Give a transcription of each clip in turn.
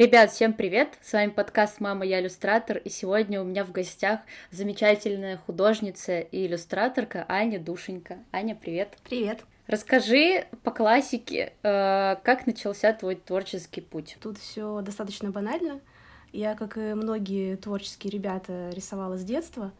Ребят, всем привет! С вами подкаст «Мама, я иллюстратор», и сегодня у меня в гостях замечательная художница и иллюстраторка Аня Душенька. Аня, привет! Привет! Расскажи по классике, э, как начался твой творческий путь? Тут все достаточно банально. Я, как и многие творческие ребята, рисовала с детства.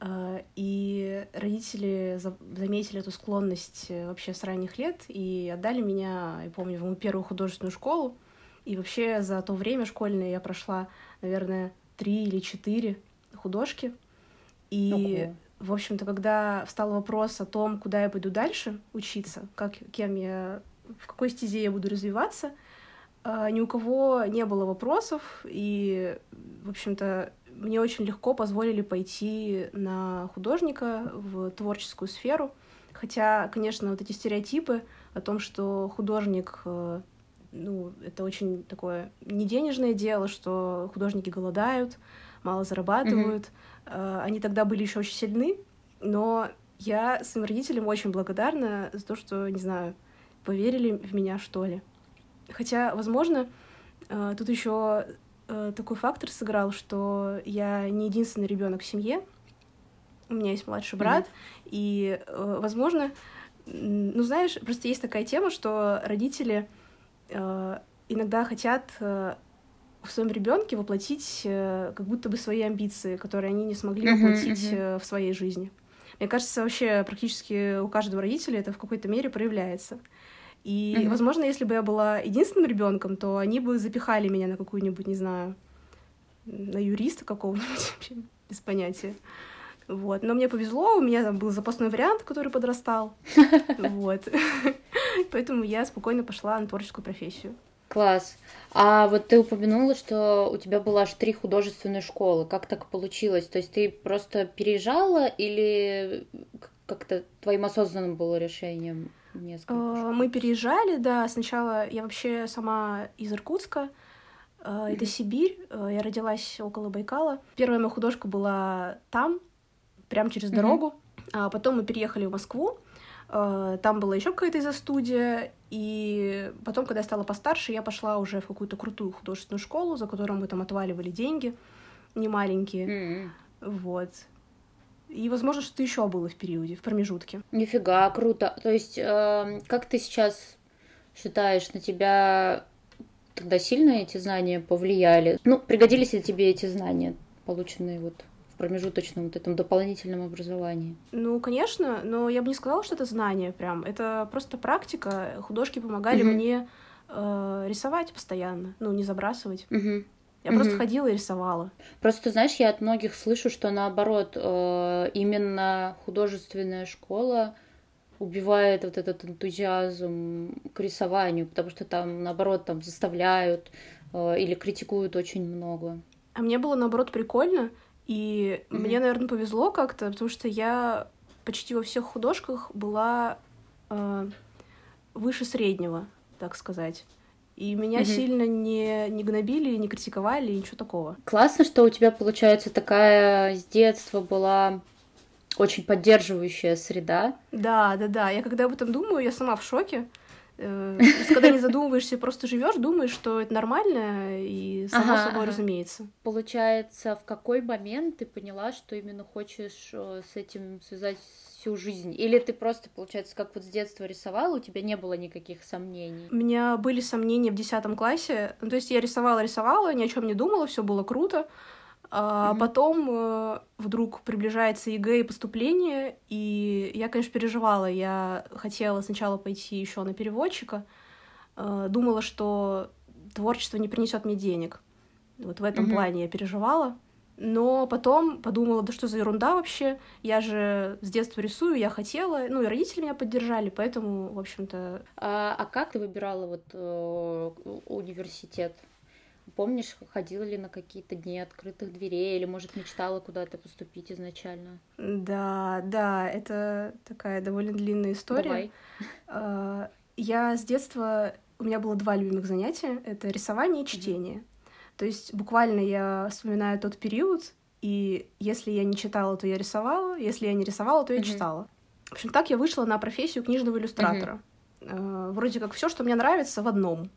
Э, и родители заметили эту склонность э, вообще с ранних лет и отдали меня, я помню, в мою первую художественную школу. И вообще за то время школьное я прошла, наверное, три или четыре художки. И, okay. в общем-то, когда встал вопрос о том, куда я пойду дальше учиться, как, кем я, в какой стезе я буду развиваться, а, ни у кого не было вопросов, и, в общем-то, мне очень легко позволили пойти на художника в творческую сферу. Хотя, конечно, вот эти стереотипы о том, что художник э, ну, это очень такое неденежное дело, что художники голодают, мало зарабатывают. Mm-hmm. Они тогда были еще очень сильны, но я своим родителям очень благодарна за то, что, не знаю, поверили в меня, что ли. Хотя, возможно, э, тут еще э, такой фактор сыграл, что я не единственный ребенок в семье. У меня есть младший брат, mm-hmm. и, возможно, ну, знаешь, просто есть такая тема, что родители иногда хотят э, в своем ребенке воплотить э, как будто бы свои амбиции, которые они не смогли воплотить uh-huh, uh-huh. в своей жизни. Мне кажется, вообще практически у каждого родителя это в какой-то мере проявляется. И, uh-huh. возможно, если бы я была единственным ребенком, то они бы запихали меня на какую-нибудь, не знаю, на юриста какого-нибудь, вообще без понятия. Вот. Но мне повезло, у меня там был запасной вариант, который подрастал. Вот. Поэтому я спокойно пошла на творческую профессию. Класс. А вот ты упомянула, что у тебя было аж три художественные школы. Как так получилось? То есть ты просто переезжала или как-то твоим осознанным было решением несколько? А, мы переезжали, да. Сначала я вообще сама из Иркутска. Это Сибирь. А, я родилась около Байкала. Первая моя художка была там, прямо через дорогу. А потом мы переехали в Москву. Э, там была еще какая-то из студия, и потом, когда я стала постарше, я пошла уже в какую-то крутую художественную школу, за которую мы там отваливали деньги, не маленькие, mm-hmm. вот. И, возможно, что-то еще было в периоде, в промежутке. Нифига, круто. То есть, э, как ты сейчас считаешь, на тебя тогда сильно эти знания повлияли? Ну, пригодились ли тебе эти знания, полученные вот промежуточном вот этом дополнительном образовании? Ну, конечно, но я бы не сказала, что это знание прям. Это просто практика. Художки помогали угу. мне э, рисовать постоянно, ну, не забрасывать. Угу. Я угу. просто ходила и рисовала. Просто, знаешь, я от многих слышу, что наоборот, э, именно художественная школа убивает вот этот энтузиазм к рисованию, потому что там, наоборот, там заставляют э, или критикуют очень много. А мне было, наоборот, прикольно, и mm-hmm. мне, наверное, повезло как-то, потому что я почти во всех художках была э, выше среднего, так сказать. И меня mm-hmm. сильно не, не гнобили, не критиковали, ничего такого. Классно, что у тебя, получается, такая с детства была очень поддерживающая среда. Да, да, да. Я когда об этом думаю, я сама в шоке. Э, когда не задумываешься, просто живешь, думаешь, что это нормально и само ага, собой ага. разумеется. Получается, в какой момент ты поняла, что именно хочешь э, с этим связать всю жизнь? Или ты просто, получается, как вот с детства рисовала, у тебя не было никаких сомнений? У меня были сомнения в десятом классе. Ну, то есть я рисовала, рисовала, ни о чем не думала, все было круто. А mm-hmm. потом э, вдруг приближается ЕГЭ и поступление, и я, конечно, переживала. Я хотела сначала пойти еще на переводчика, э, думала, что творчество не принесет мне денег. Вот в этом mm-hmm. плане я переживала. Но потом подумала, да что за ерунда вообще, я же с детства рисую, я хотела, ну и родители меня поддержали, поэтому, в общем-то... А, а как ты выбирала вот э, университет? Помнишь, ходила ли на какие-то дни открытых дверей или, может, мечтала куда-то поступить изначально? Да, да, это такая довольно длинная история. Давай. А, я с детства... У меня было два любимых занятия. Это рисование и чтение. Mm-hmm. То есть буквально я вспоминаю тот период, и если я не читала, то я рисовала, если я не рисовала, то я mm-hmm. читала. В общем, так я вышла на профессию книжного иллюстратора. Mm-hmm. Вроде как все, что мне нравится, в одном.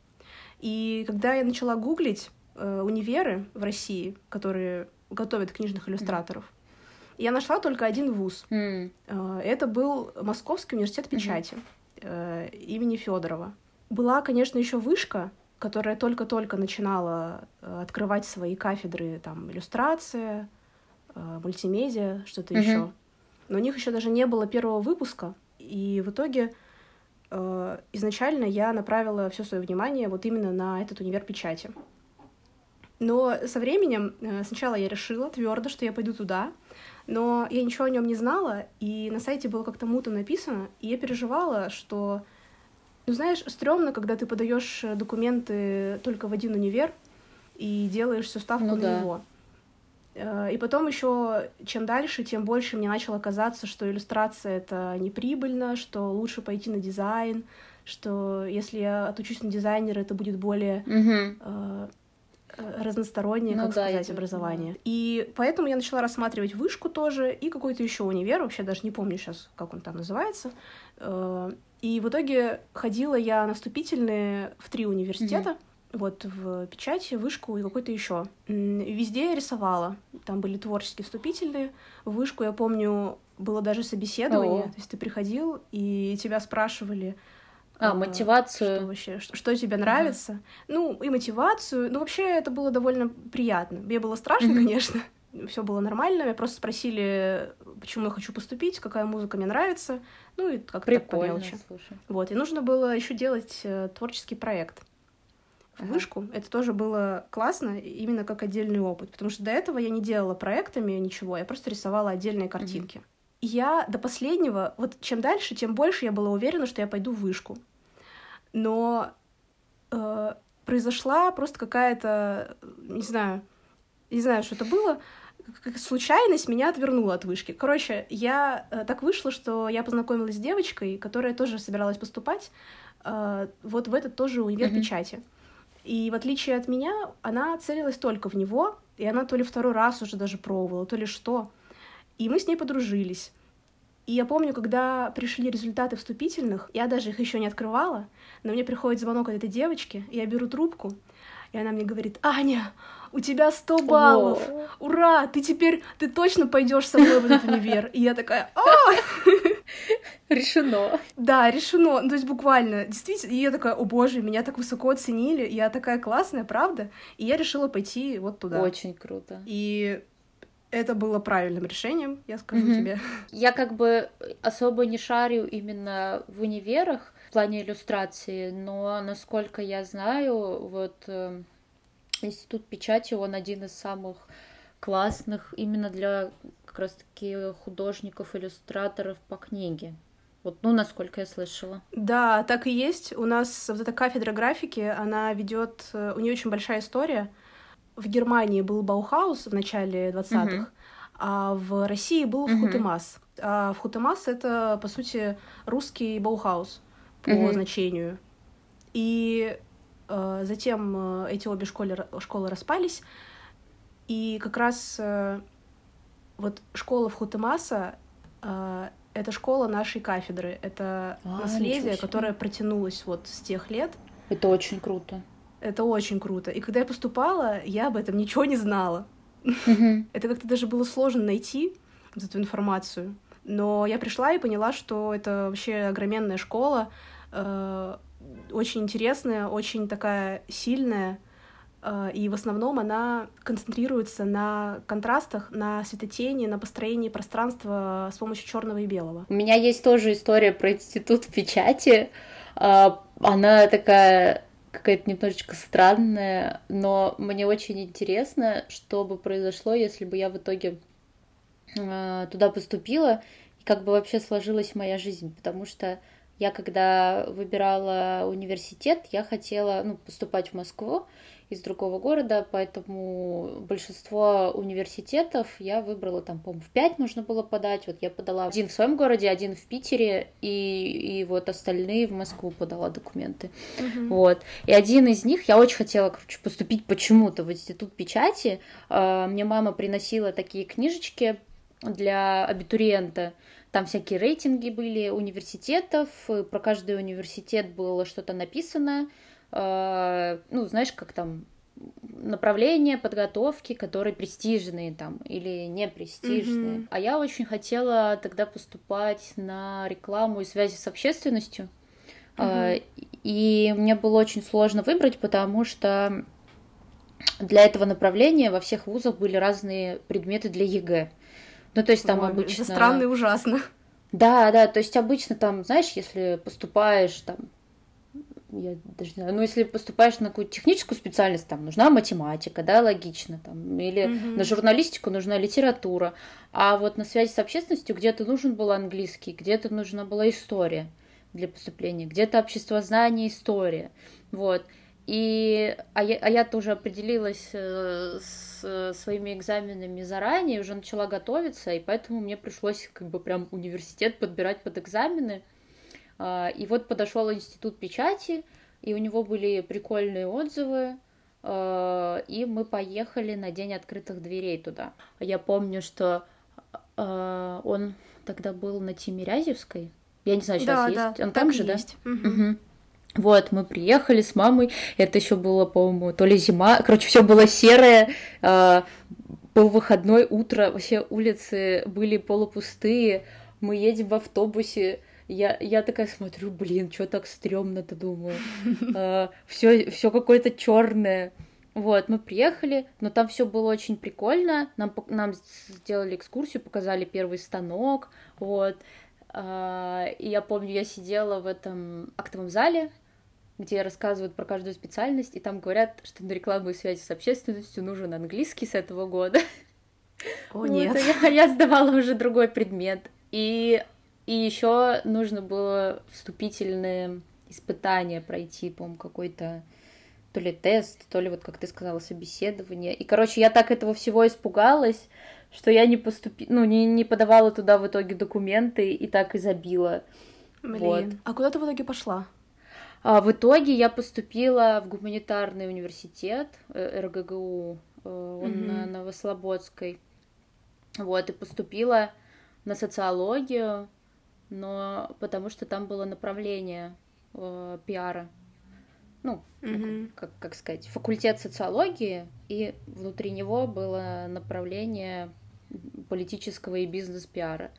И когда я начала гуглить э, универы в России, которые готовят книжных иллюстраторов, я нашла только один вуз. Mm. Э, это был Московский университет печати mm-hmm. э, имени Федорова. Была, конечно, еще вышка, которая только-только начинала э, открывать свои кафедры, там, иллюстрация, э, мультимедиа, что-то mm-hmm. еще. Но у них еще даже не было первого выпуска, и в итоге изначально я направила все свое внимание вот именно на этот универ печати. Но со временем э, сначала я решила твердо, что я пойду туда, но я ничего о нем не знала, и на сайте было как-то муто написано, и я переживала, что, ну знаешь, стрёмно, когда ты подаешь документы только в один универ и делаешь всю ставку ну, на да. него. Э, и потом еще, чем дальше, тем больше мне начало казаться, что иллюстрация это неприбыльно, что лучше пойти на дизайн, что если я отучусь на дизайнера, это будет более mm-hmm. э, разностороннее, ну, как да, сказать, образование. Да. И поэтому я начала рассматривать вышку тоже и какой-то еще универ, вообще даже не помню сейчас, как он там называется. Э, и в итоге ходила я на вступительные в три университета. Mm-hmm вот в печати, вышку и какой-то еще. Везде я рисовала. Там были творческие вступительные. В вышку, я помню, было даже собеседование. О. То есть ты приходил, и тебя спрашивали... А, а мотивацию. Что вообще, что, что тебе нравится. Ага. Ну, и мотивацию. Ну, вообще, это было довольно приятно. Мне было страшно, mm-hmm. конечно. Все было нормально. Меня просто спросили, почему я хочу поступить, какая музыка мне нравится. Ну, и как-то так по мелочи. Слушай. Вот. И нужно было еще делать э, творческий проект в вышку. Это тоже было классно, именно как отдельный опыт, потому что до этого я не делала проектами ничего, я просто рисовала отдельные картинки. Mm-hmm. Я до последнего, вот чем дальше, тем больше я была уверена, что я пойду в вышку. Но э, произошла просто какая-то, не знаю, не знаю, что это было, как случайность меня отвернула от вышки. Короче, я э, так вышло, что я познакомилась с девочкой, которая тоже собиралась поступать э, вот в этот тоже универ mm-hmm. печати. И в отличие от меня, она целилась только в него, и она то ли второй раз уже даже пробовала, то ли что. И мы с ней подружились. И я помню, когда пришли результаты вступительных, я даже их еще не открывала, но мне приходит звонок от этой девочки, я беру трубку, и она мне говорит, Аня, у тебя 100 баллов, О. ура, ты теперь, ты точно пойдешь со мной в этот универ. И я такая, а! Решено. Да, решено. Ну, то есть буквально, действительно, и я такая, о боже, меня так высоко оценили, я такая классная, правда? И я решила пойти вот туда. Очень круто. И это было правильным решением, я скажу mm-hmm. тебе. Я как бы особо не шарю именно в универах в плане иллюстрации, но насколько я знаю, вот э, институт печати, он один из самых классных именно для как раз-таки художников, иллюстраторов по книге. Вот, ну, насколько я слышала. Да, так и есть. У нас вот эта кафедра графики, она ведет, у нее очень большая история. В Германии был Баухаус в начале 20-х, uh-huh. а в России был uh-huh. Вхутемас. А в Вхутемас это, по сути, русский Баухаус по uh-huh. значению. И э, затем э, эти обе школы, школы распались, и как раз э, вот школа в Хутемаса э, это школа нашей кафедры. Это а, наследие, которое протянулось вот с тех лет. Это очень круто. Это очень круто. И когда я поступала, я об этом ничего не знала. Это как-то даже было сложно найти эту информацию. Но я пришла и поняла, что это вообще огроменная школа, э, очень интересная, очень такая сильная, и в основном она концентрируется на контрастах, на светотени, на построении пространства с помощью черного и белого. У меня есть тоже история про институт печати. Э, она такая какая-то немножечко странная, но мне очень интересно, что бы произошло, если бы я в итоге э, туда поступила, и как бы вообще сложилась моя жизнь, потому что я когда выбирала университет, я хотела ну, поступать в Москву, из другого города, поэтому большинство университетов я выбрала там, по-моему, в пять нужно было подать. Вот я подала один в своем городе, один в Питере, и, и вот остальные в Москву подала документы. Uh-huh. Вот. И один из них, я очень хотела, короче, поступить почему-то в институт печати. А, мне мама приносила такие книжечки для абитуриента. Там всякие рейтинги были университетов, про каждый университет было что-то написано, ну, знаешь, как там направления подготовки, которые престижные там или не престижные. Mm-hmm. А я очень хотела тогда поступать на рекламу и связи с общественностью. Mm-hmm. И мне было очень сложно выбрать, потому что для этого направления во всех вузах были разные предметы для ЕГЭ. Ну, то есть там Ой, обычно... Это странно и ужасно. Да, да, то есть обычно там, знаешь, если поступаешь там я даже не знаю, ну если поступаешь на какую-то техническую специальность, там нужна математика, да, логично, там, или mm-hmm. на журналистику нужна литература, а вот на связи с общественностью где-то нужен был английский, где-то нужна была история для поступления, где-то обществознание, история, вот. И, а я, а я-то уже определилась э, с своими экзаменами заранее, уже начала готовиться, и поэтому мне пришлось как бы прям университет подбирать под экзамены. А, и вот подошел институт печати, и у него были прикольные отзывы, а, и мы поехали на день открытых дверей туда. Я помню, что а, он тогда был на Тимирязевской. Я не знаю, сейчас да, есть. Да, он там же, есть. да? Угу. Угу. Вот, мы приехали с мамой, это еще было, по-моему, то ли зима, короче, все было серое, был выходной утро, вообще улицы были полупустые, мы едем в автобусе, я, я такая смотрю, блин, что так стрёмно-то, думаю. Все, все какое-то черное. Вот, мы приехали, но там все было очень прикольно. Нам, нам сделали экскурсию, показали первый станок. Вот. А, и я помню, я сидела в этом актовом зале, где рассказывают про каждую специальность, и там говорят, что на рекламу и связи с общественностью нужен английский с этого года. О, вот, нет. Я, я сдавала уже другой предмет. И и еще нужно было вступительные испытания пройти, по-моему, какой-то то ли тест, то ли вот, как ты сказала, собеседование. И, короче, я так этого всего испугалась, что я не поступила, ну, не, не подавала туда в итоге документы и так и забила. Блин. Вот. А куда ты в итоге пошла? А, в итоге я поступила в гуманитарный университет э, РГГУ, э, он mm-hmm. на Новослободской. Вот, и поступила на социологию, но потому что там было направление э, пиара. Ну, mm-hmm. как, как, как сказать, факультет социологии, и внутри него было направление политического и бизнес-пиара.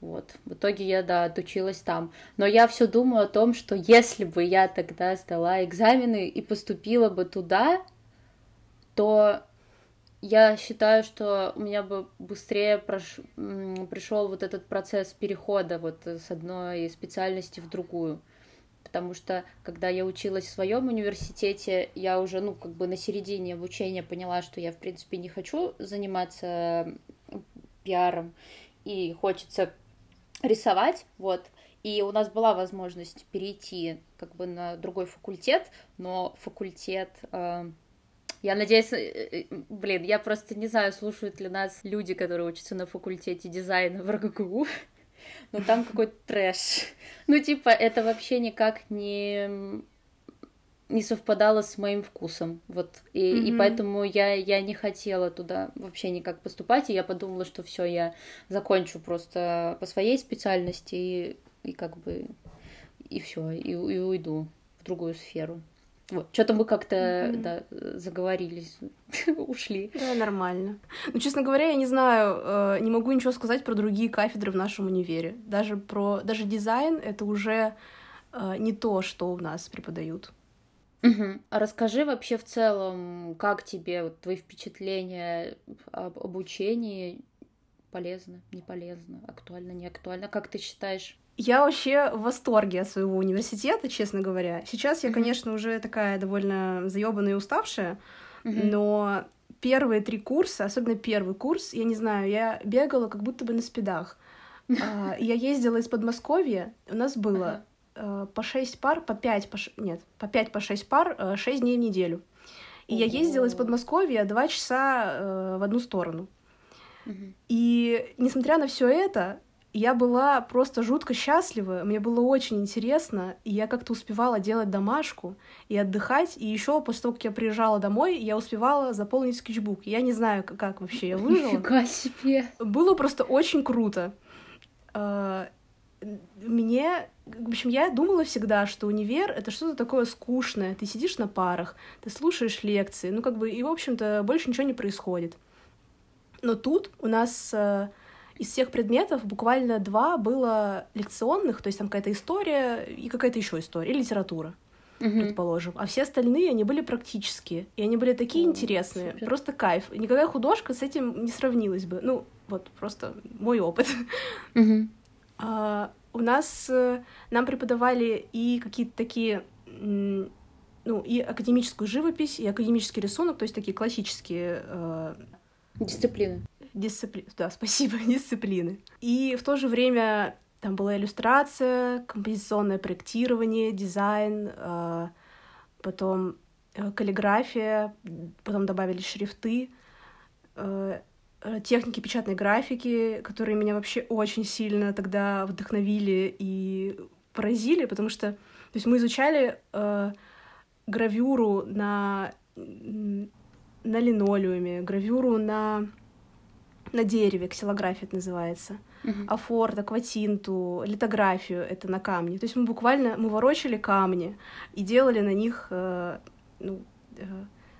Вот. В итоге я, да, отучилась там. Но я все думаю о том, что если бы я тогда сдала экзамены и поступила бы туда, то я считаю, что у меня бы быстрее прош... пришел вот этот процесс перехода вот с одной специальности в другую. Потому что, когда я училась в своем университете, я уже, ну, как бы на середине обучения поняла, что я, в принципе, не хочу заниматься пиаром, и хочется рисовать, вот. И у нас была возможность перейти как бы на другой факультет, но факультет э, я надеюсь, э, э, блин, я просто не знаю, слушают ли нас люди, которые учатся на факультете дизайна в РГГУ, но там какой-то трэш. Ну, типа, это вообще никак не не совпадало с моим вкусом, вот, и, mm-hmm. и поэтому я, я не хотела туда вообще никак поступать, и я подумала, что все, я закончу просто по своей специальности, и, и как бы, и все, и, и уйду в другую сферу. Вот, что-то мы как-то mm-hmm. да, заговорились, ушли. Да, нормально. Ну, честно говоря, я не знаю, э, не могу ничего сказать про другие кафедры в нашем универе. Даже про даже дизайн это уже э, не то, что у нас преподают. Угу. А расскажи вообще в целом, как тебе вот, твои впечатления об обучении полезно, не полезно, актуально, не актуально? Как ты считаешь? Я вообще в восторге от своего университета, честно говоря. Сейчас я, mm-hmm. конечно, уже такая довольно заебанная и уставшая, mm-hmm. но первые три курса, особенно первый курс, я не знаю, я бегала как будто бы на спидах. А, я ездила из Подмосковья, у нас было э, по шесть пар, по пять, по ш... нет, по пять, по шесть пар, э, шесть дней в неделю. И я ездила из Подмосковья два часа э, в одну сторону. И несмотря на все это, я была просто жутко счастлива, мне было очень интересно, и я как-то успевала делать домашку и отдыхать, и еще после того, как я приезжала домой, я успевала заполнить скетчбук. Я не знаю, как вообще я выжила. Нифига себе! Было просто очень круто. А, мне, в общем, я думала всегда, что универ — это что-то такое скучное. Ты сидишь на парах, ты слушаешь лекции, ну, как бы, и, в общем-то, больше ничего не происходит. Но тут у нас э, из всех предметов буквально два было лекционных, то есть там какая-то история и какая-то еще история, и литература, угу. предположим. А все остальные, они были практические, и они были такие О, интересные, супер. просто кайф. Никакая художка с этим не сравнилась бы. Ну, вот просто мой опыт. Угу. А, у нас э, нам преподавали и какие-то такие ну, и академическую живопись, и академический рисунок, то есть такие классические... Э... Дисциплины. Дисципли... Да, спасибо, дисциплины. И в то же время там была иллюстрация, композиционное проектирование, дизайн, э... потом э, каллиграфия, потом добавили шрифты. Э... Техники печатной графики, которые меня вообще очень сильно тогда вдохновили и поразили, потому что то есть мы изучали гравюру на, на линолеуме, гравюру на, на дереве, ксилография это называется, uh-huh. афорт, акватинту, литографию это на камне. То есть мы буквально мы ворочали камни и делали на них э, ну, э,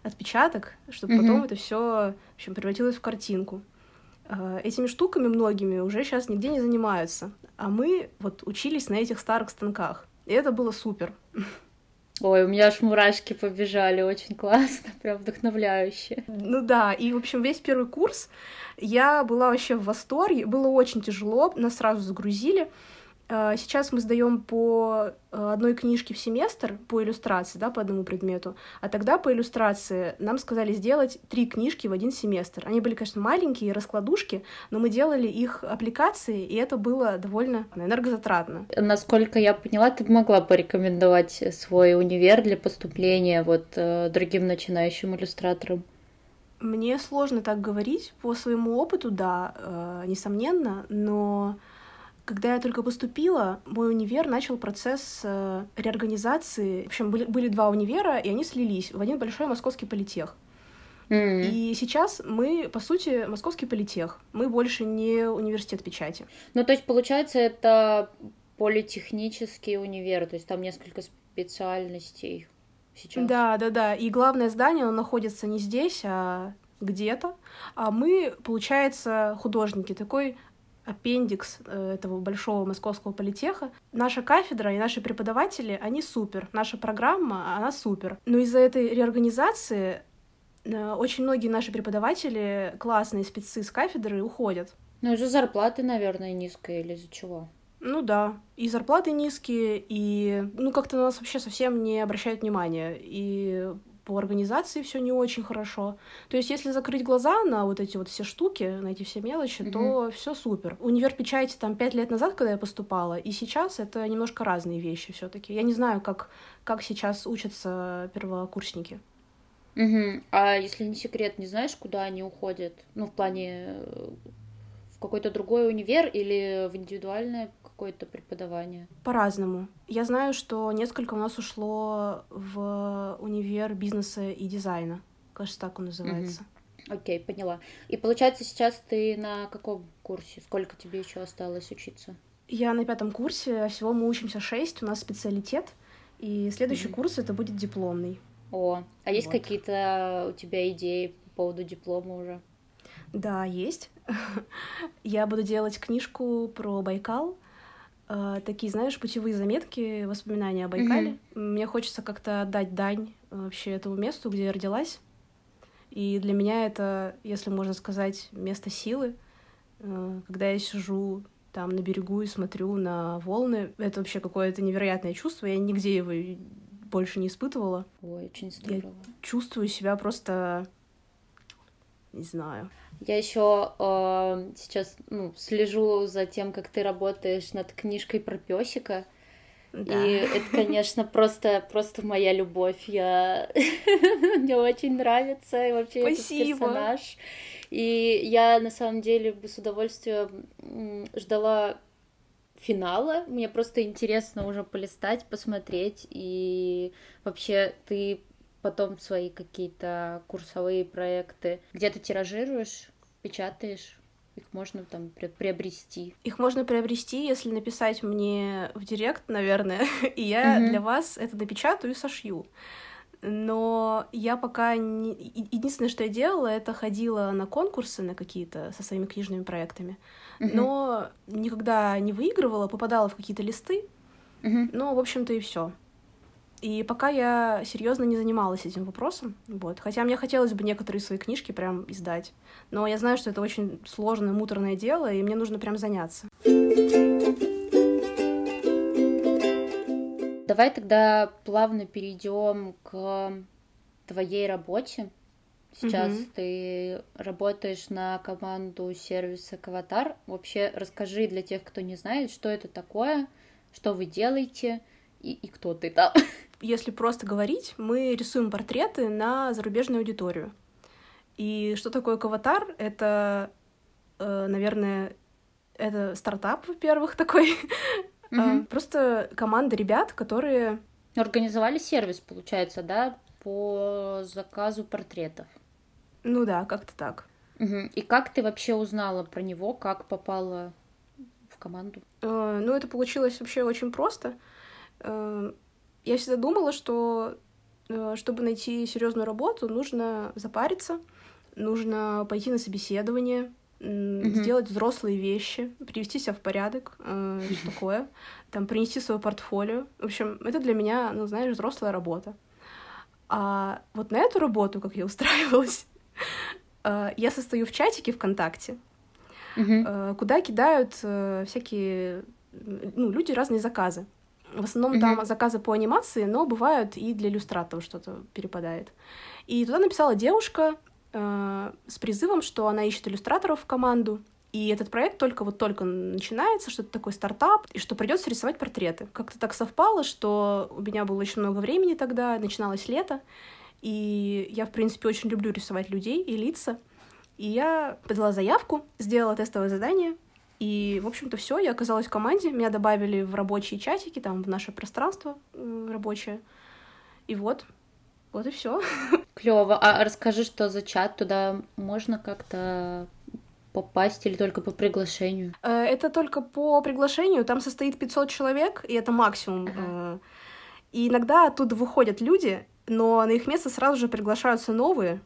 отпечаток, чтобы mm-hmm. потом это все, в общем, превратилось в картинку. А, этими штуками многими уже сейчас нигде не занимаются, а мы вот учились на этих старых станках, и это было супер. Ой, у меня аж мурашки побежали, очень классно, прям вдохновляюще. Ну да, и, в общем, весь первый курс я была вообще в восторге, было очень тяжело, нас сразу загрузили, сейчас мы сдаем по э, одной книжке в семестр по иллюстрации, да, по одному предмету, а тогда по иллюстрации нам сказали сделать три книжки в один семестр. Они были, конечно, маленькие, раскладушки, но мы делали их аппликации, и это было довольно энергозатратно. Насколько я поняла, ты могла порекомендовать свой универ для поступления вот э, другим начинающим иллюстраторам? Мне сложно так говорить. По своему опыту, да, э, несомненно, но когда я только поступила, мой универ начал процесс э, реорганизации. В общем, были, были два универа, и они слились в один большой московский политех. Mm-hmm. И сейчас мы, по сути, московский политех. Мы больше не университет печати. Ну, то есть, получается, это политехнический универ, то есть там несколько специальностей сейчас. Да, да, да. И главное здание, оно находится не здесь, а где-то. А мы, получается, художники. Такой аппендикс э, этого большого московского политеха. Наша кафедра и наши преподаватели, они супер. Наша программа, она супер. Но из-за этой реорганизации э, очень многие наши преподаватели, классные спецы с кафедры, уходят. Ну, из-за зарплаты, наверное, низкая или из-за чего? Ну да, и зарплаты низкие, и ну как-то на нас вообще совсем не обращают внимания. И по организации все не очень хорошо. То есть, если закрыть глаза на вот эти вот все штуки, на эти все мелочи, mm-hmm. то все супер. Универ печати там пять лет назад, когда я поступала, и сейчас это немножко разные вещи все-таки. Я не знаю, как, как сейчас учатся первокурсники. Угу. А если не секрет, не знаешь, куда они уходят? Ну, в плане э, какой-то другой универ или в индивидуальное какое-то преподавание? По-разному. Я знаю, что несколько у нас ушло в универ бизнеса и дизайна. Кажется, так он называется. Окей, okay, поняла. И получается, сейчас ты на каком курсе? Сколько тебе еще осталось учиться? Я на пятом курсе, а всего мы учимся шесть, у нас специалитет, и следующий mm-hmm. курс это будет дипломный. О, а есть вот. какие-то у тебя идеи по поводу диплома уже? Да, есть. Я буду делать книжку про Байкал, э, такие, знаешь, путевые заметки, воспоминания о Байкале. Mm-hmm. Мне хочется как-то отдать дань э, вообще этому месту, где я родилась. И для меня это, если можно сказать, место силы. Э, когда я сижу там на берегу и смотрю на волны, это вообще какое-то невероятное чувство. Я нигде его больше не испытывала. Ой, очень здорово. Я чувствую себя просто не знаю. Я еще э, сейчас ну, слежу за тем, как ты работаешь над книжкой про песика. Да. И это, конечно, просто, просто моя любовь. Я... Мне очень нравится и вообще Спасибо. этот персонаж. И я, на самом деле, бы с удовольствием ждала финала. Мне просто интересно уже полистать, посмотреть. И вообще, ты потом свои какие-то курсовые проекты где ты тиражируешь, печатаешь? их можно там приобрести? Их можно приобрести, если написать мне в директ, наверное, и я mm-hmm. для вас это напечатаю и сошью. Но я пока не... Единственное, что я делала, это ходила на конкурсы на какие-то со своими книжными проектами, mm-hmm. но никогда не выигрывала, попадала в какие-то листы. Mm-hmm. Ну, в общем-то, и все. И пока я серьезно не занималась этим вопросом, вот. Хотя мне хотелось бы некоторые свои книжки прям издать. Но я знаю, что это очень сложное, муторное дело, и мне нужно прям заняться. Давай тогда плавно перейдем к твоей работе. Сейчас угу. ты работаешь на команду сервиса Каватар. Вообще расскажи для тех, кто не знает, что это такое, что вы делаете и, и кто ты там. Если просто говорить, мы рисуем портреты на зарубежную аудиторию. И что такое Каватар? Это, э, наверное, это стартап, во-первых, такой. Угу. Просто команда ребят, которые... Организовали сервис, получается, да, по заказу портретов. Ну да, как-то так. Угу. И как ты вообще узнала про него, как попала в команду? Э, ну, это получилось вообще очень просто. Э, я всегда думала, что э, чтобы найти серьезную работу, нужно запариться, нужно пойти на собеседование, mm-hmm. сделать взрослые вещи, привести себя в порядок, э, что такое, там принести свое портфолио. В общем, это для меня, ну, знаешь, взрослая работа. А вот на эту работу, как я устраивалась, э, я состою в чатике ВКонтакте, mm-hmm. э, куда кидают э, всякие, ну, люди разные заказы. В основном mm-hmm. там заказы по анимации, но бывают и для иллюстраторов что-то перепадает. И туда написала девушка э, с призывом, что она ищет иллюстраторов в команду. И этот проект только вот только начинается, что это такой стартап, и что придется рисовать портреты. Как-то так совпало, что у меня было очень много времени тогда, начиналось лето, и я, в принципе, очень люблю рисовать людей и лица. И я подала заявку, сделала тестовое задание, и, в общем-то, все, я оказалась в команде, меня добавили в рабочие чатики, там, в наше пространство рабочее. И вот, вот и все. Клево. А расскажи, что за чат туда можно как-то попасть или только по приглашению? Э, это только по приглашению. Там состоит 500 человек, и это максимум. Ага. Э, и иногда оттуда выходят люди, но на их место сразу же приглашаются новые.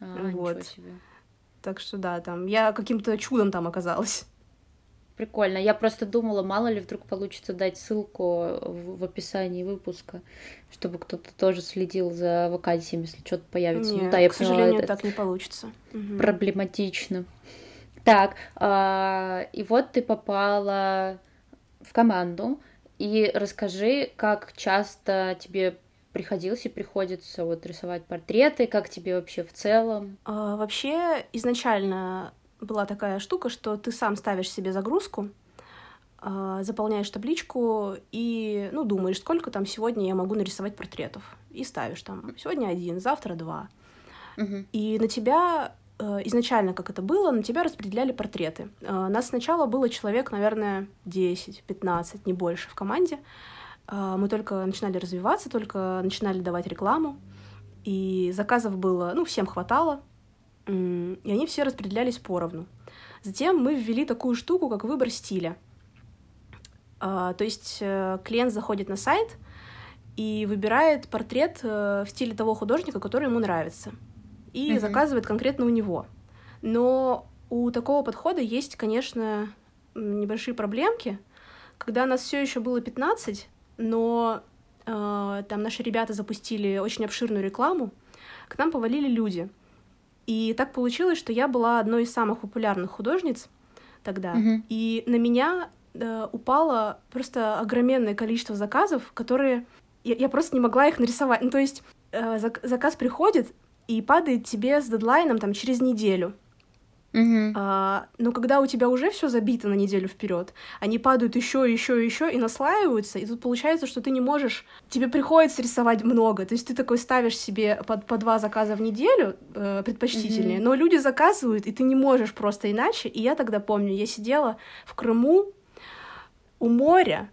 А, вот. себе. Так что да, там я каким-то чудом там оказалась. Прикольно. Я просто думала, мало ли вдруг получится дать ссылку в, в описании выпуска, чтобы кто-то тоже следил за вакансиями, если что-то появится. Нет, ну, да, я к поняла, сожалению, это так не получится. Проблематично. Так, э, и вот ты попала в команду, и расскажи, как часто тебе приходилось и приходится вот рисовать портреты, как тебе вообще в целом? А, вообще изначально была такая штука, что ты сам ставишь себе загрузку, а, заполняешь табличку и, ну, думаешь, сколько там сегодня я могу нарисовать портретов. И ставишь там сегодня один, завтра два. Угу. И на тебя э, изначально, как это было, на тебя распределяли портреты. Э, нас сначала было человек, наверное, 10-15, не больше в команде. Э, мы только начинали развиваться, только начинали давать рекламу. И заказов было, ну, всем хватало и они все распределялись поровну. Затем мы ввели такую штуку, как выбор стиля. А, то есть э, клиент заходит на сайт и выбирает портрет э, в стиле того художника, который ему нравится, и mm-hmm. заказывает конкретно у него. Но у такого подхода есть, конечно, небольшие проблемки. Когда нас все еще было 15, но э, там наши ребята запустили очень обширную рекламу, к нам повалили люди. И так получилось, что я была одной из самых популярных художниц тогда. Mm-hmm. И на меня э, упало просто огроменное количество заказов, которые я, я просто не могла их нарисовать. Ну, то есть э, зак- заказ приходит и падает тебе с дедлайном там через неделю. Угу. А, но когда у тебя уже все забито на неделю вперед, они падают еще, еще, еще и наслаиваются, и тут получается, что ты не можешь, тебе приходится рисовать много, то есть ты такой ставишь себе по, по два заказа в неделю э, предпочтительнее, угу. но люди заказывают, и ты не можешь просто иначе. И я тогда помню, я сидела в Крыму у моря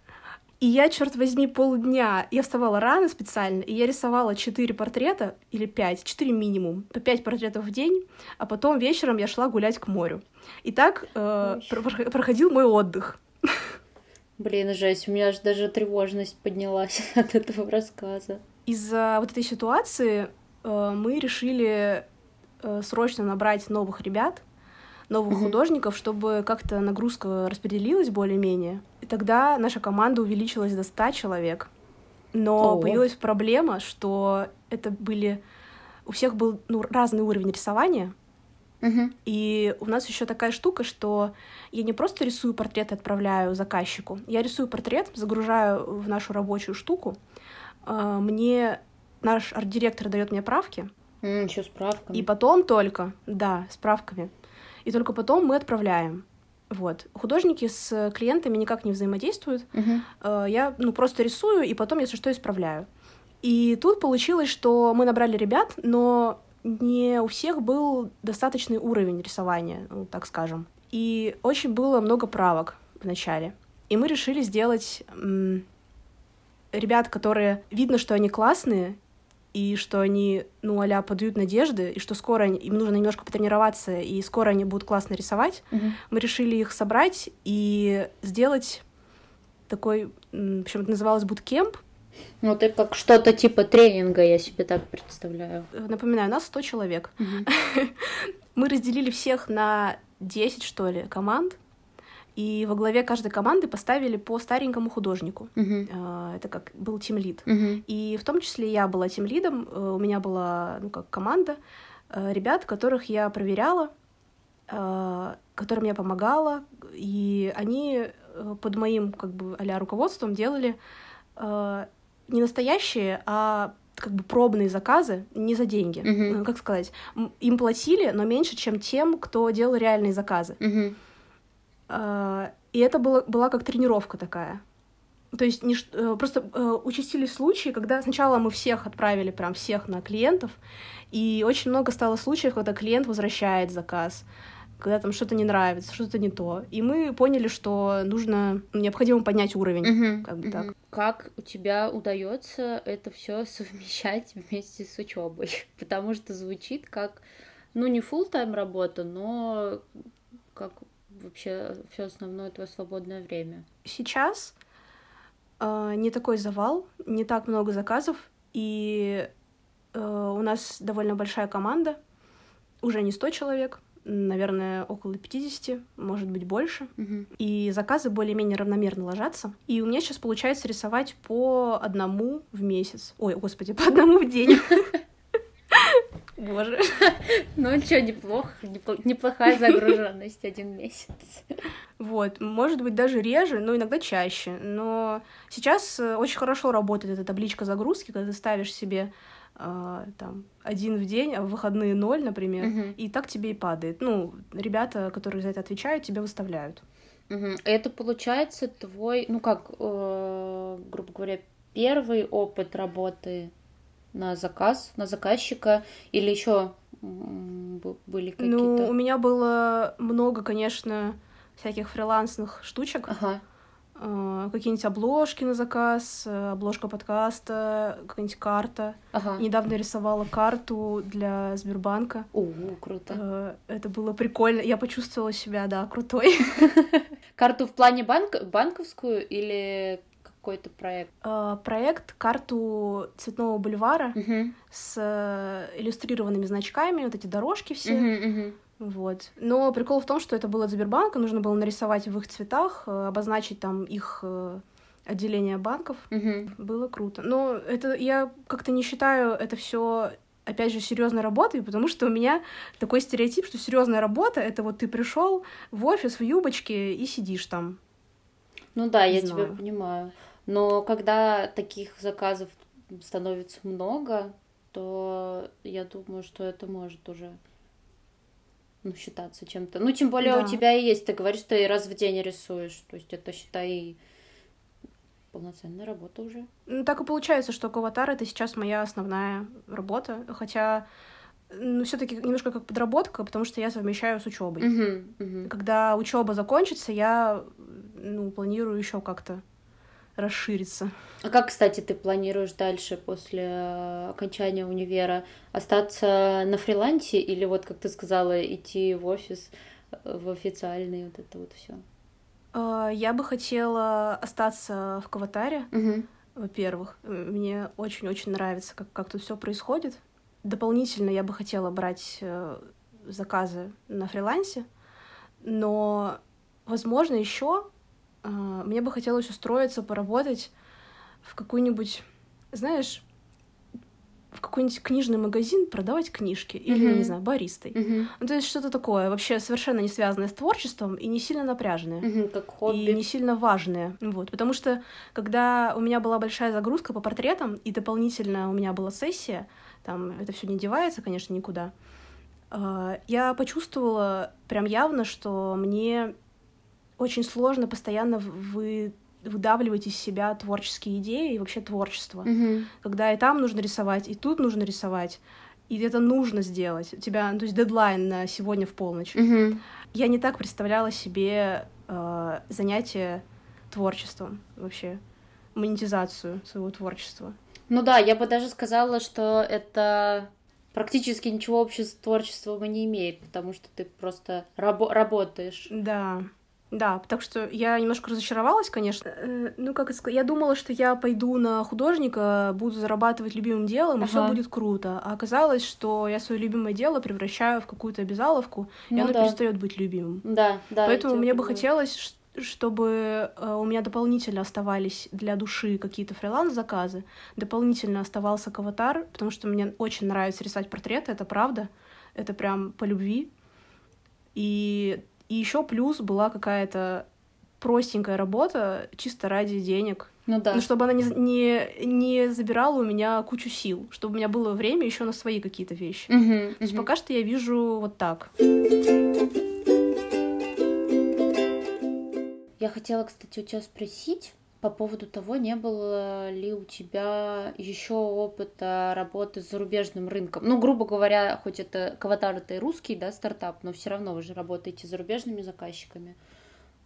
И я, черт возьми, полдня, я вставала рано специально, и я рисовала четыре портрета, или пять, четыре минимум, по пять портретов в день, а потом вечером я шла гулять к морю. И так э, про- проходил мой отдых. Блин, жесть, у меня аж даже тревожность поднялась от этого рассказа. Из-за вот этой ситуации э, мы решили э, срочно набрать новых ребят, новых mm-hmm. художников, чтобы как-то нагрузка распределилась более-менее. И тогда наша команда увеличилась до 100 человек. Но oh. появилась проблема, что это были... У всех был ну, разный уровень рисования. Uh-huh. И у нас еще такая штука, что я не просто рисую портрет и отправляю заказчику. Я рисую портрет, загружаю в нашу рабочую штуку. А, мне наш арт-директор дает мне правки. Еще справками. И потом только, да, справками и только потом мы отправляем. Вот. Художники с клиентами никак не взаимодействуют. Uh-huh. Я ну, просто рисую, и потом, если что, исправляю. И тут получилось, что мы набрали ребят, но не у всех был достаточный уровень рисования, ну, так скажем. И очень было много правок в начале. И мы решили сделать м- ребят, которые видно, что они классные, и что они, ну, а подают надежды, и что скоро они, им нужно немножко потренироваться, и скоро они будут классно рисовать, mm-hmm. мы решили их собрать и сделать такой, в общем, это называлось буткемп. Ну, это как что-то типа тренинга, я себе так представляю. Напоминаю, нас 100 человек. Mm-hmm. мы разделили всех на 10, что ли, команд, и во главе каждой команды поставили по старенькому художнику. Uh-huh. Это как был тимлид. Uh-huh. И в том числе я была тимлидом, э, у меня была, ну, как команда э, ребят, которых я проверяла, которым я помогала, и они под моим, как бы, а руководством делали не настоящие, а как бы пробные заказы не за деньги. Uh-huh. Как сказать? Им платили, но меньше, чем тем, кто делал реальные заказы. Uh-huh. А, и это было, была как тренировка такая. То есть не, э, просто э, участились случаи, когда сначала мы всех отправили, прям всех на клиентов, и очень много стало случаев, когда клиент возвращает заказ, когда там что-то не нравится, что-то не то. И мы поняли, что нужно, необходимо поднять уровень, угу, как бы угу. так. Как у тебя удается это все совмещать вместе с учебой? Потому что звучит как, ну, не full тайм работа, но как вообще все основное твое свободное время? Сейчас э, не такой завал, не так много заказов, и э, у нас довольно большая команда, уже не 100 человек, наверное, около 50, может быть, больше. Угу. И заказы более-менее равномерно ложатся. И у меня сейчас получается рисовать по одному в месяц. Ой, господи, по одному в день. Боже. Ну что, неплохо, неплохая загруженность один месяц. Вот, может быть, даже реже, но иногда чаще. Но сейчас э, очень хорошо работает эта табличка загрузки, когда ты ставишь себе э, там один в день, а в выходные ноль, например, угу. и так тебе и падает. Ну, ребята, которые за это отвечают, тебя выставляют. Угу. Это получается твой, ну как, э, грубо говоря, первый опыт работы на заказ, на заказчика, или еще были какие-то? Ну, у меня было много, конечно, всяких фрилансных штучек. Ага. Uh, какие-нибудь обложки на заказ, э, обложка подкаста, какая-нибудь карта. Ага. Недавно рисовала карту для Сбербанка. О, круто. Uh, это было прикольно. Я почувствовала себя, да, крутой. Карту в плане банк банковскую или какой-то проект? Uh, проект карту Цветного бульвара uh-huh. с э, иллюстрированными значками, вот эти дорожки все. Uh-huh, uh-huh. Вот. Но прикол в том, что это было от Сбербанка, нужно было нарисовать в их цветах, э, обозначить там их э, отделение банков. Uh-huh. Было круто. Но это я как-то не считаю это все опять же, серьезной работой, потому что у меня такой стереотип, что серьезная работа это вот ты пришел в офис в юбочке и сидишь там. Ну да, не я знаю. тебя понимаю. Но когда таких заказов становится много, то я думаю, что это может уже ну, считаться чем-то. Ну, тем более да. у тебя и есть, ты говоришь, ты раз в день рисуешь. То есть это, считай, полноценная работа уже. Ну, так и получается, что Коватар это сейчас моя основная работа. Хотя ну, все-таки немножко как подработка, потому что я совмещаю с учебой. Uh-huh, uh-huh. Когда учеба закончится, я ну, планирую еще как-то расшириться. А как, кстати, ты планируешь дальше после э, окончания универа? Остаться на фрилансе или вот, как ты сказала, идти в офис, э, в официальный, вот это вот все? А, я бы хотела остаться в Каватаре, угу. во-первых. Мне очень-очень нравится, как, как тут все происходит. Дополнительно я бы хотела брать э, заказы на фрилансе, но, возможно, еще мне бы хотелось устроиться, поработать в какой-нибудь, знаешь, в какой-нибудь книжный магазин продавать книжки или, mm-hmm. не знаю, баристой. Mm-hmm. Ну, то есть что-то такое, вообще совершенно не связанное с творчеством и не сильно напряженное. Mm-hmm, как хобби. И не сильно важное. Вот. Потому что, когда у меня была большая загрузка по портретам, и дополнительно у меня была сессия, там это все не девается, конечно, никуда, а, я почувствовала прям явно, что мне очень сложно постоянно вы выдавливать из себя творческие идеи и вообще творчество. Mm-hmm. Когда и там нужно рисовать, и тут нужно рисовать, и это нужно сделать. У тебя, ну, то есть дедлайн на сегодня в полночь. Mm-hmm. Я не так представляла себе э, занятие творчеством вообще, монетизацию своего творчества. Ну да, я бы даже сказала, что это практически ничего общего с творчеством не имеет, потому что ты просто рабо- работаешь. Да. Да, так что я немножко разочаровалась, конечно. Э, ну, как это сказать, я думала, что я пойду на художника, буду зарабатывать любимым делом, и ага. все будет круто. А оказалось, что я свое любимое дело превращаю в какую-то обязаловку, ну, и оно да. перестает быть любимым. Да, да. Поэтому мне бы хотелось, чтобы э, у меня дополнительно оставались для души какие-то фриланс-заказы, дополнительно оставался каватар, потому что мне очень нравится рисовать портреты, это правда, это прям по любви. И и еще плюс была какая-то простенькая работа чисто ради денег. Ну да. Ну, чтобы она не, не, не забирала у меня кучу сил, чтобы у меня было время еще на свои какие-то вещи. Угу, То есть угу. пока что я вижу вот так. Я хотела, кстати, у тебя спросить, по поводу того, не было ли у тебя еще опыта работы с зарубежным рынком. Ну, грубо говоря, хоть это Каватар это и русский, да, стартап, но все равно вы же работаете с зарубежными заказчиками.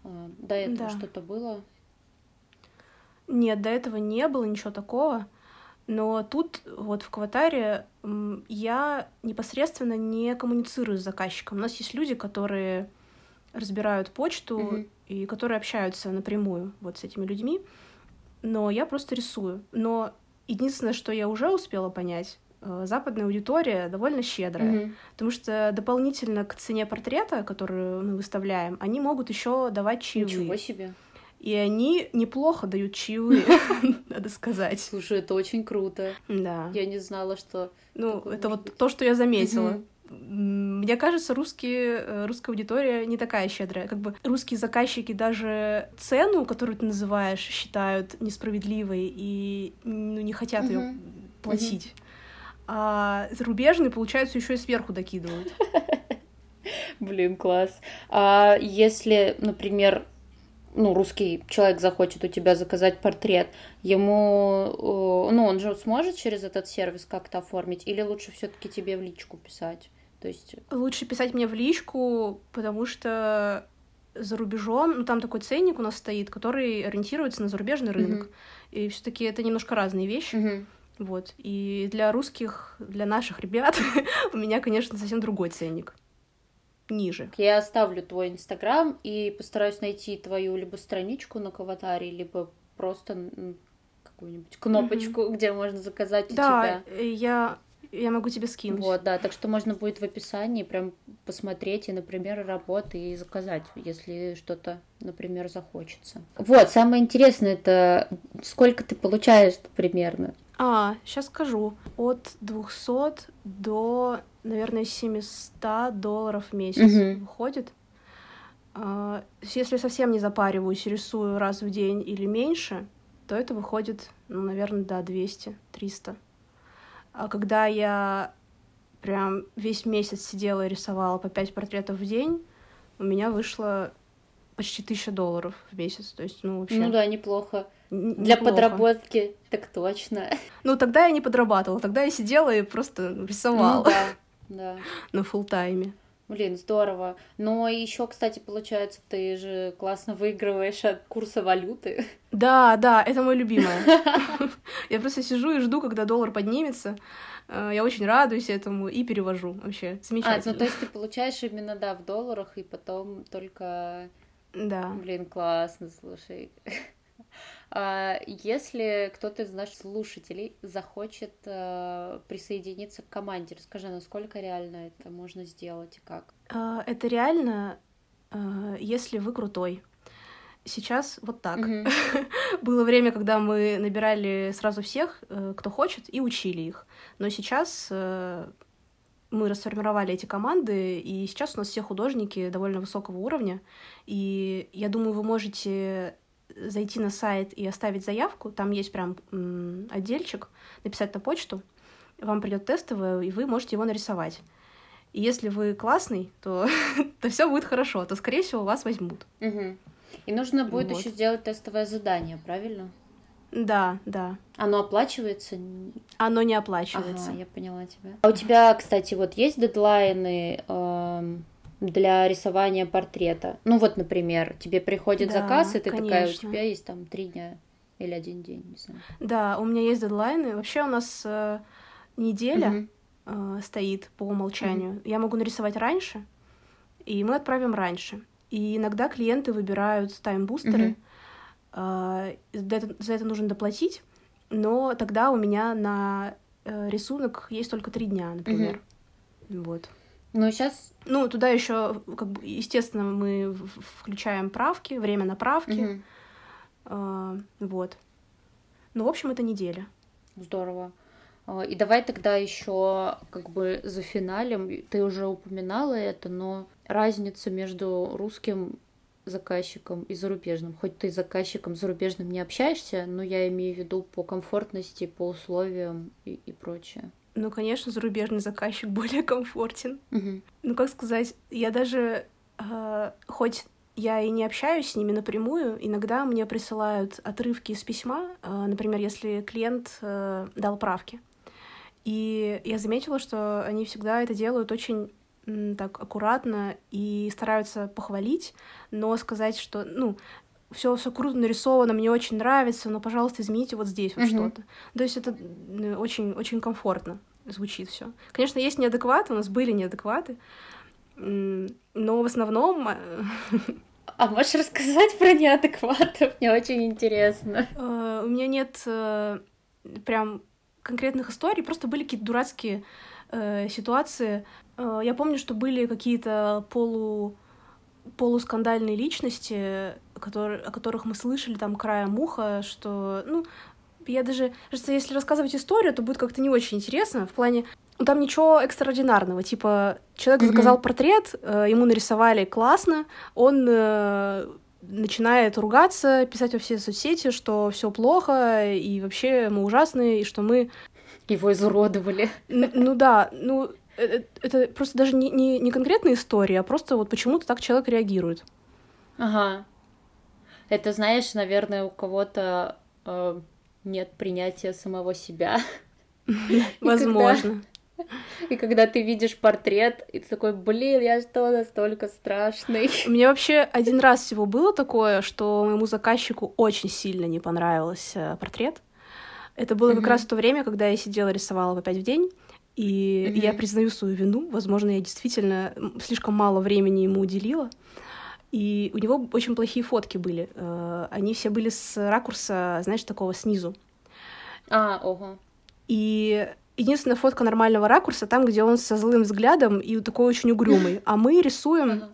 А, до этого да. что-то было? Нет, до этого не было ничего такого. Но тут, вот в Каватаре, я непосредственно не коммуницирую с заказчиком. У нас есть люди, которые разбирают почту mm-hmm. и которые общаются напрямую вот с этими людьми. Но я просто рисую. Но единственное, что я уже успела понять, э, западная аудитория довольно щедрая, mm-hmm. потому что дополнительно к цене портрета, которую мы выставляем, они могут еще давать чаевые. Ничего себе. И они неплохо дают чаевые, надо сказать. Слушай, это очень круто. Да. Я не знала, что... Ну, это вот то, что я заметила мне кажется, русские, э, русская аудитория не такая щедрая. Как бы русские заказчики даже цену, которую ты называешь, считают несправедливой и ну, не хотят ее uh-huh. платить. Uh-huh. А зарубежные, получается, еще и сверху докидывают. Блин, класс. А если, например, ну, русский человек захочет у тебя заказать портрет, ему, э, ну, он же сможет через этот сервис как-то оформить, или лучше все-таки тебе в личку писать? То есть... Лучше писать мне в личку, потому что за рубежом, ну там такой ценник у нас стоит, который ориентируется на зарубежный рынок. Mm-hmm. И все-таки это немножко разные вещи. Mm-hmm. Вот. И для русских, для наших ребят у меня, конечно, совсем другой ценник. Ниже. Я оставлю твой инстаграм и постараюсь найти твою либо страничку на Каватаре, либо просто какую-нибудь кнопочку, mm-hmm. где можно заказать да, у тебя. Да, я я могу тебе скинуть. Вот, да, так что можно будет в описании прям посмотреть и, например, работы и заказать, если что-то, например, захочется. Вот, самое интересное это сколько ты получаешь примерно? А, сейчас скажу. От 200 до, наверное, 700 долларов в месяц угу. выходит. А, если совсем не запариваюсь, рисую раз в день или меньше, то это выходит, ну, наверное, да, 200-300. А когда я прям весь месяц сидела и рисовала по пять портретов в день, у меня вышло почти тысяча долларов в месяц. То есть, ну, вообще... Ну да, неплохо. Н- Для неплохо. подработки так точно. Ну, тогда я не подрабатывала, тогда я сидела и просто рисовала. Ну да, да. На фулл тайме. Блин, здорово. Но еще, кстати, получается, ты же классно выигрываешь от курса валюты. Да, да, это мое любимое. Я просто сижу и жду, когда доллар поднимется. Э, я очень радуюсь этому и перевожу вообще. Замечательно. А, ну то есть ты получаешь именно, да, в долларах, и потом только... Да. Блин, классно, слушай. А если кто-то из наших слушателей захочет э, присоединиться к команде, расскажи, насколько реально это можно сделать и как? А, это реально, э, если вы крутой. Сейчас вот так. Mm-hmm. Было время, когда мы набирали сразу всех, э, кто хочет, и учили их. Но сейчас мы расформировали эти команды, и сейчас у нас все художники довольно высокого уровня. И я думаю, вы можете зайти на сайт и оставить заявку, там есть прям отдельчик, написать на почту, вам придет тестовое, и вы можете его нарисовать. И если вы классный, то, то все будет хорошо, то, скорее всего, вас возьмут. Угу. И нужно будет вот. еще сделать тестовое задание, правильно? Да, да. Оно оплачивается? Оно не оплачивается. Ага, я поняла тебя. А у тебя, кстати, вот есть дедлайны? Эм для рисования портрета. Ну вот, например, тебе приходит да, заказ, и ты конечно. такая, у тебя есть там три дня или один день, не знаю. Да, у меня есть дедлайны. Вообще у нас э, неделя угу. э, стоит по умолчанию. Угу. Я могу нарисовать раньше, и мы отправим раньше. И иногда клиенты выбирают таймбустеры. Угу. Э, за, это, за это нужно доплатить, но тогда у меня на э, рисунок есть только три дня, например. Угу. Вот. Ну, сейчас... Ну, туда еще, как бы, естественно, мы включаем правки, время на правки. Угу. Вот. Ну, в общем, это неделя. Здорово. А, и давай тогда еще как бы за финалем. Ты уже упоминала это, но разница между русским заказчиком и зарубежным. Хоть ты с заказчиком зарубежным не общаешься, но я имею в виду по комфортности, по условиям и, и прочее. Ну, конечно, зарубежный заказчик более комфортен. Угу. Ну, как сказать, я даже, э, хоть я и не общаюсь с ними напрямую, иногда мне присылают отрывки из письма, э, например, если клиент э, дал правки. И я заметила, что они всегда это делают очень так аккуратно и стараются похвалить, но сказать, что, ну, все, все круто нарисовано, мне очень нравится, но, пожалуйста, измените вот здесь вот mm-hmm. что-то. То есть это очень, очень комфортно звучит все. Конечно, есть неадекваты, у нас были неадекваты, но в основном... Э, а можешь рассказать про неадекватов? Мне очень интересно. Uh, у меня нет uh, прям конкретных историй, просто были какие-то дурацкие uh, ситуации. Я помню, что были какие-то полу полускандальные личности, которые, о которых мы слышали там краем уха, что, ну, я даже, кажется, если рассказывать историю, то будет как-то не очень интересно, в плане, ну, там ничего экстраординарного, типа, человек mm-hmm. заказал портрет, э, ему нарисовали классно, он э, начинает ругаться, писать во все соцсети, что все плохо, и вообще мы ужасные, и что мы... Его изуродовали. Ну, ну да, ну это, это просто даже не, не, не конкретная история, а просто вот почему-то так человек реагирует. Ага. Это, знаешь, наверное, у кого-то э, нет принятия самого себя. Возможно. И когда ты видишь портрет, и ты такой, блин, я что, настолько страшный. У меня вообще один раз всего было такое, что моему заказчику очень сильно не понравился э, портрет. Это было как раз в то время, когда я сидела рисовала по пять в день, и mm-hmm. я признаю свою вину. Возможно, я действительно слишком мало времени ему уделила. И у него очень плохие фотки были. Э, они все были с ракурса, знаешь, такого снизу. А, ого. И единственная фотка нормального ракурса там, где он со злым взглядом и такой очень угрюмый. А мы рисуем...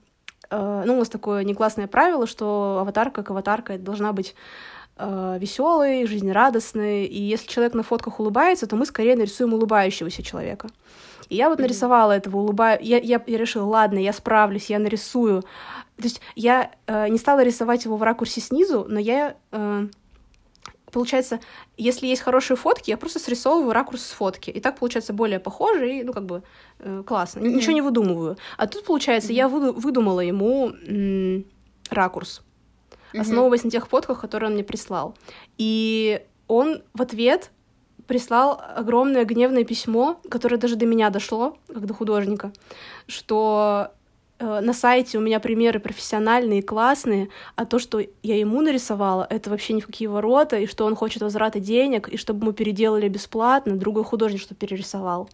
Э, ну, у нас такое негласное правило, что аватарка как аватарка должна быть э, веселый, жизнерадостный. И если человек на фотках улыбается, то мы скорее нарисуем улыбающегося человека. И я вот нарисовала этого улыбаю. Я, я, я решила, ладно, я справлюсь, я нарисую. То есть я э, не стала рисовать его в ракурсе снизу, но я э, получается, если есть хорошие фотки, я просто срисовываю ракурс с фотки. И так получается более похоже и, ну, как бы, э, классно. Mm-hmm. Ничего не выдумываю. А тут, получается, mm-hmm. я выду- выдумала ему м- ракурс основываясь на тех фотках, которые он мне прислал. И он в ответ прислал огромное гневное письмо, которое даже до меня дошло, как до художника, что на сайте у меня примеры профессиональные, классные, а то, что я ему нарисовала, это вообще ни в какие ворота, и что он хочет возврата денег, и чтобы мы переделали бесплатно, другой художник что перерисовал.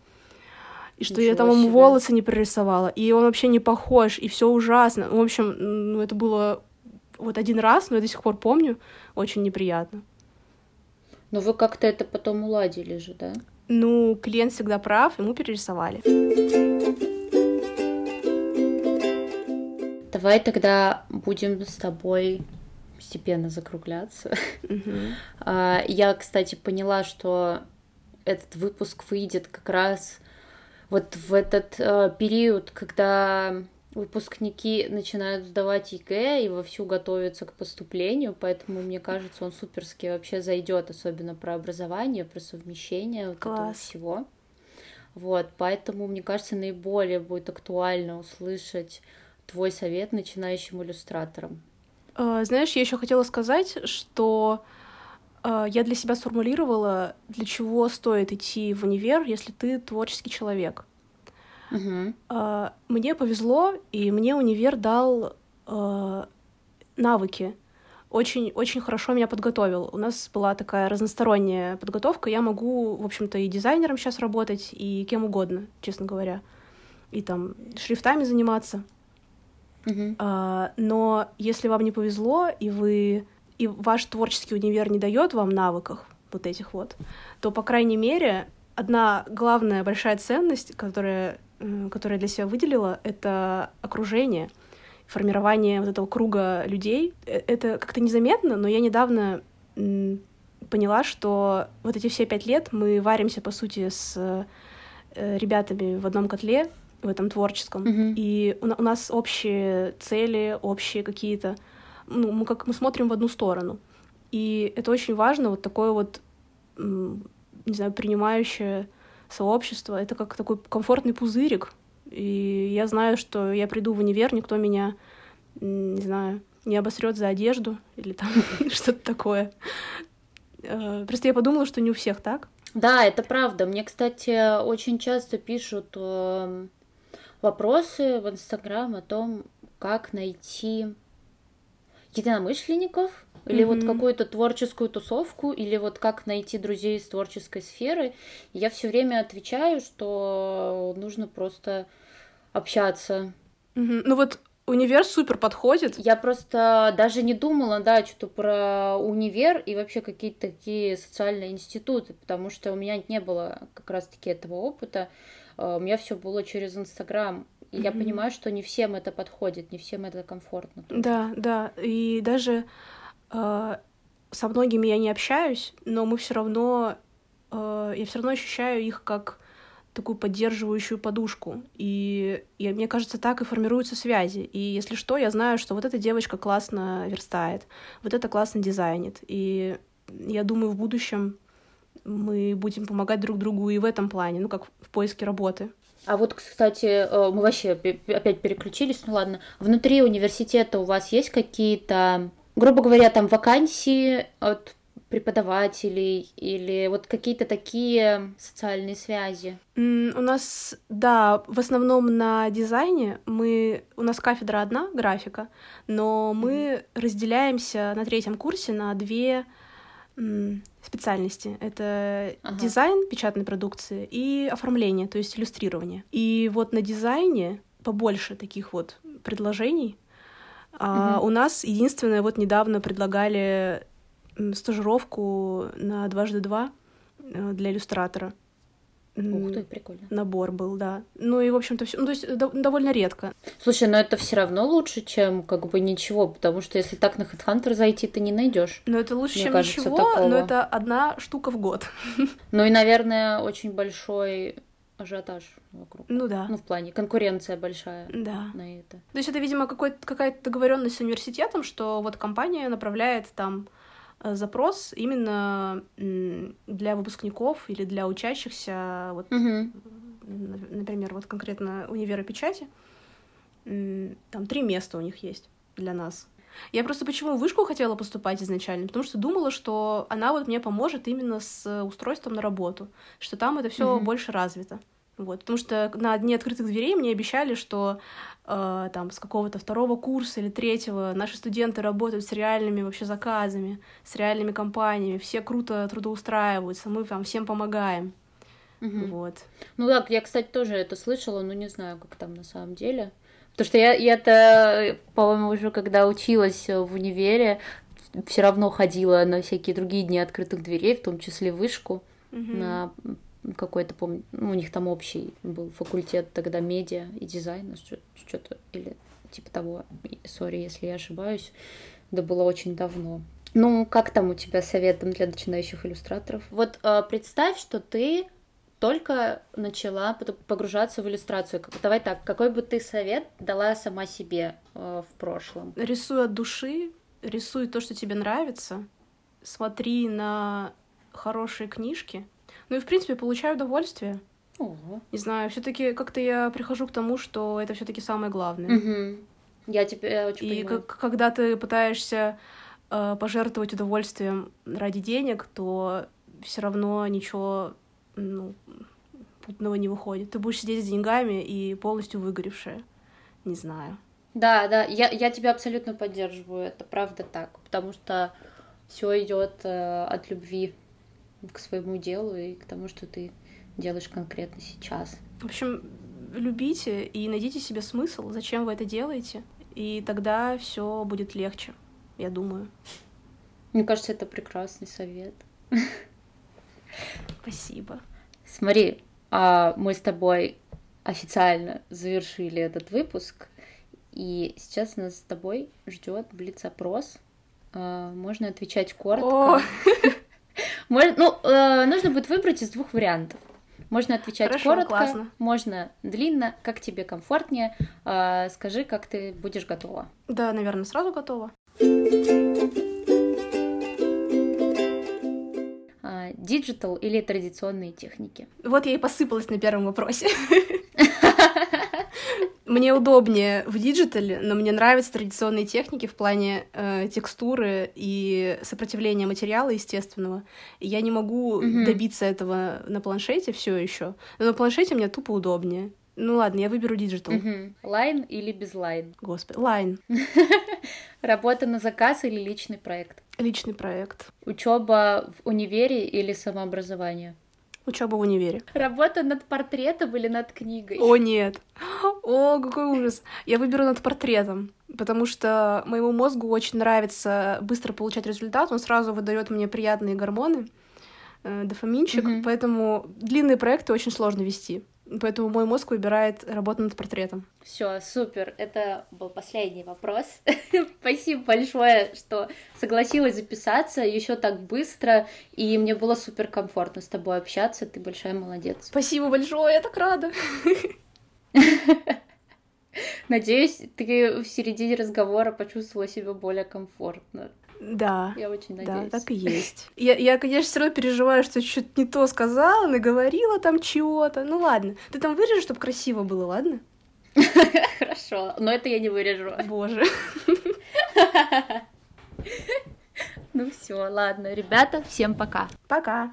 И что Ничего я там ему себе. волосы не прорисовала, и он вообще не похож, и все ужасно. В общем, ну, это было вот один раз, но я до сих пор помню, очень неприятно. Но вы как-то это потом уладили же, да? Ну, клиент всегда прав, ему перерисовали. Давай тогда будем с тобой постепенно закругляться. Uh-huh. Я, кстати, поняла, что этот выпуск выйдет как раз вот в этот э, период, когда выпускники начинают сдавать ЕГЭ и вовсю готовятся к поступлению, поэтому, мне кажется, он суперски вообще зайдет, особенно про образование, про совмещение вот этого всего. Вот, поэтому, мне кажется, наиболее будет актуально услышать твой совет начинающим иллюстраторам. А, знаешь, я еще хотела сказать, что а, я для себя сформулировала, для чего стоит идти в универ, если ты творческий человек. Uh-huh. Мне повезло, и мне универ дал э, навыки. Очень, очень хорошо меня подготовил. У нас была такая разносторонняя подготовка. Я могу, в общем-то, и дизайнером сейчас работать, и кем угодно, честно говоря. И там шрифтами заниматься. Uh-huh. А, но если вам не повезло, и вы и ваш творческий универ не дает вам навыков вот этих вот, то, по крайней мере, одна главная большая ценность, которая которое я для себя выделила, это окружение, формирование вот этого круга людей. Э, это как-то незаметно, но я недавно поняла, что вот эти все пять лет мы варимся, по сути, с э, ребятами в одном котле, в этом творческом, mm-hmm. и у, у нас общие цели, общие какие-то, ну, мы как мы смотрим в одну сторону. И это очень важно, вот такое вот, не знаю, принимающее сообщество. Это как такой комфортный пузырик. И я знаю, что я приду в универ, никто меня, не знаю, не обосрет за одежду или там что-то такое. Э, просто я подумала, что не у всех так. Да, это правда. Мне, кстати, очень часто пишут э, вопросы в Инстаграм о том, как найти единомышленников, или mm-hmm. вот какую-то творческую тусовку, или вот как найти друзей из творческой сферы. я все время отвечаю, что нужно просто общаться. Mm-hmm. Ну вот универ супер подходит. Я просто даже не думала, да, что-то про универ и вообще какие-то такие социальные институты, потому что у меня не было как раз-таки этого опыта. А, у меня все было через Инстаграм. И mm-hmm. я понимаю, что не всем это подходит, не всем это комфортно. Тоже. Да, да. И даже э, со многими я не общаюсь, но мы все равно, э, я все равно ощущаю их как такую поддерживающую подушку. И, и мне кажется, так и формируются связи. И если что, я знаю, что вот эта девочка классно верстает, вот это классно дизайнит. И я думаю, в будущем мы будем помогать друг другу и в этом плане, ну, как в поиске работы. А вот, кстати, э, мы вообще опять переключились, ну ладно. Внутри университета у вас есть какие-то грубо говоря, там вакансии от преподавателей или вот какие-то такие социальные связи? Mm, у нас, да, в основном на дизайне мы, у нас кафедра одна, графика, но мы mm. разделяемся на третьем курсе на две специальности. Это ага. дизайн печатной продукции и оформление, то есть иллюстрирование. И вот на дизайне побольше таких вот предложений, а угу. у нас единственное, вот недавно предлагали стажировку на дважды два э, для иллюстратора. Ух ты, прикольно. Набор был, да. Ну и, в общем-то, все. Ну, то есть довольно редко. Слушай, но это все равно лучше, чем как бы ничего, потому что если так на HeadHunter зайти, ты не найдешь. Ну, это лучше, чем кажется, ничего, такого. но это одна штука в год. Ну и, наверное, очень большой ажиотаж вокруг. Ну да. Ну, в плане конкуренция большая да. на это. То есть это, видимо, какая-то договоренность с университетом, что вот компания направляет там запрос именно для выпускников или для учащихся, вот, угу. например, вот конкретно универа печати, там три места у них есть для нас. Я просто почему в вышку хотела поступать изначально, потому что думала, что она вот мне поможет именно с устройством на работу, что там это все угу. больше развито. Вот, потому что на дне открытых дверей мне обещали, что э, там с какого-то второго курса или третьего наши студенты работают с реальными вообще заказами, с реальными компаниями, все круто трудоустраиваются, мы там всем помогаем. Мгм. Вот. Ну да, я, кстати, тоже это слышала, но не знаю, как там на самом деле. Потому что я, я-то, по-моему, уже когда училась в универе, все равно ходила на всякие другие дни открытых дверей, в том числе вышку, Мгм. на какой-то, помню, ну, у них там общий был факультет тогда медиа и дизайна, что- что-то, или типа того. Sorry, если я ошибаюсь. Это было очень давно. Ну, как там у тебя советом для начинающих иллюстраторов? Вот э, представь, что ты только начала погружаться в иллюстрацию. Давай так, какой бы ты совет дала сама себе э, в прошлом? Рисуй от души, рисуй то, что тебе нравится, смотри на хорошие книжки. Ну и, в принципе, получай удовольствие. Ого. Не знаю, все-таки как-то я прихожу к тому, что это все-таки самое главное. Мгм. Я тебя очень И понимаю. как- когда ты пытаешься э, пожертвовать удовольствием ради денег, то все равно ничего ну, путного не выходит. Ты будешь сидеть с деньгами и полностью выгоревшая. Не знаю. Да, да, я, я тебя абсолютно поддерживаю, это правда так, потому что все идет от любви к своему делу и к тому, что ты делаешь конкретно сейчас. В общем, любите и найдите себе смысл, зачем вы это делаете, и тогда все будет легче, я думаю. Мне кажется, это прекрасный совет. Спасибо. Смотри, а мы с тобой официально завершили этот выпуск, и сейчас нас с тобой ждет блиц-опрос. А, Можно отвечать коротко. О, Мож- Ну, э, нужно будет выбрать из двух вариантов. Можно отвечать Хорошо, коротко, классно. можно длинно, как тебе комфортнее. А, Скажи, как ты будешь готова. да, наверное, сразу готова. А, Digital или традиционные техники? Вот я и посыпалась на первом вопросе. Мне удобнее в digital е, но мне нравятся традиционные техники в плане э, текстуры и сопротивления материала естественного. И я не могу Мгм. добиться этого на планшете все еще. Но на планшете мне тупо удобнее. Ну ладно, я выберу digital. Line или без line? Господи, line. Работа на заказ или личный проект? Личный проект. Учеба в универе или самообразование? Учеба в универе. Работа над портретом или над книгой? О, нет. О, какой ужас. Я выберу над портретом, потому что моему мозгу очень нравится быстро получать результат. Он сразу выдает мне приятные гормоны, э, дофаминчик, Мгм. поэтому длинные проекты очень сложно вести. Поэтому мой мозг выбирает работу над портретом. Все, супер. Это был последний вопрос. Спасибо большое, что согласилась записаться еще так быстро, и мне было супер комфортно с тобой общаться. Ты большая молодец. Спасибо большое, я так рада. Надеюсь, ты в середине разговора почувствовала себя более комфортно. Да. Я очень Да, надеюсь. так и есть. Я, я конечно, все равно переживаю, что что-то не то сказала, наговорила там чего-то. Ну ладно. Ты там вырежешь, чтобы красиво было, ладно? Хорошо, но это я не вырежу. Боже. Ну все, ладно, ребята, всем пока. Пока.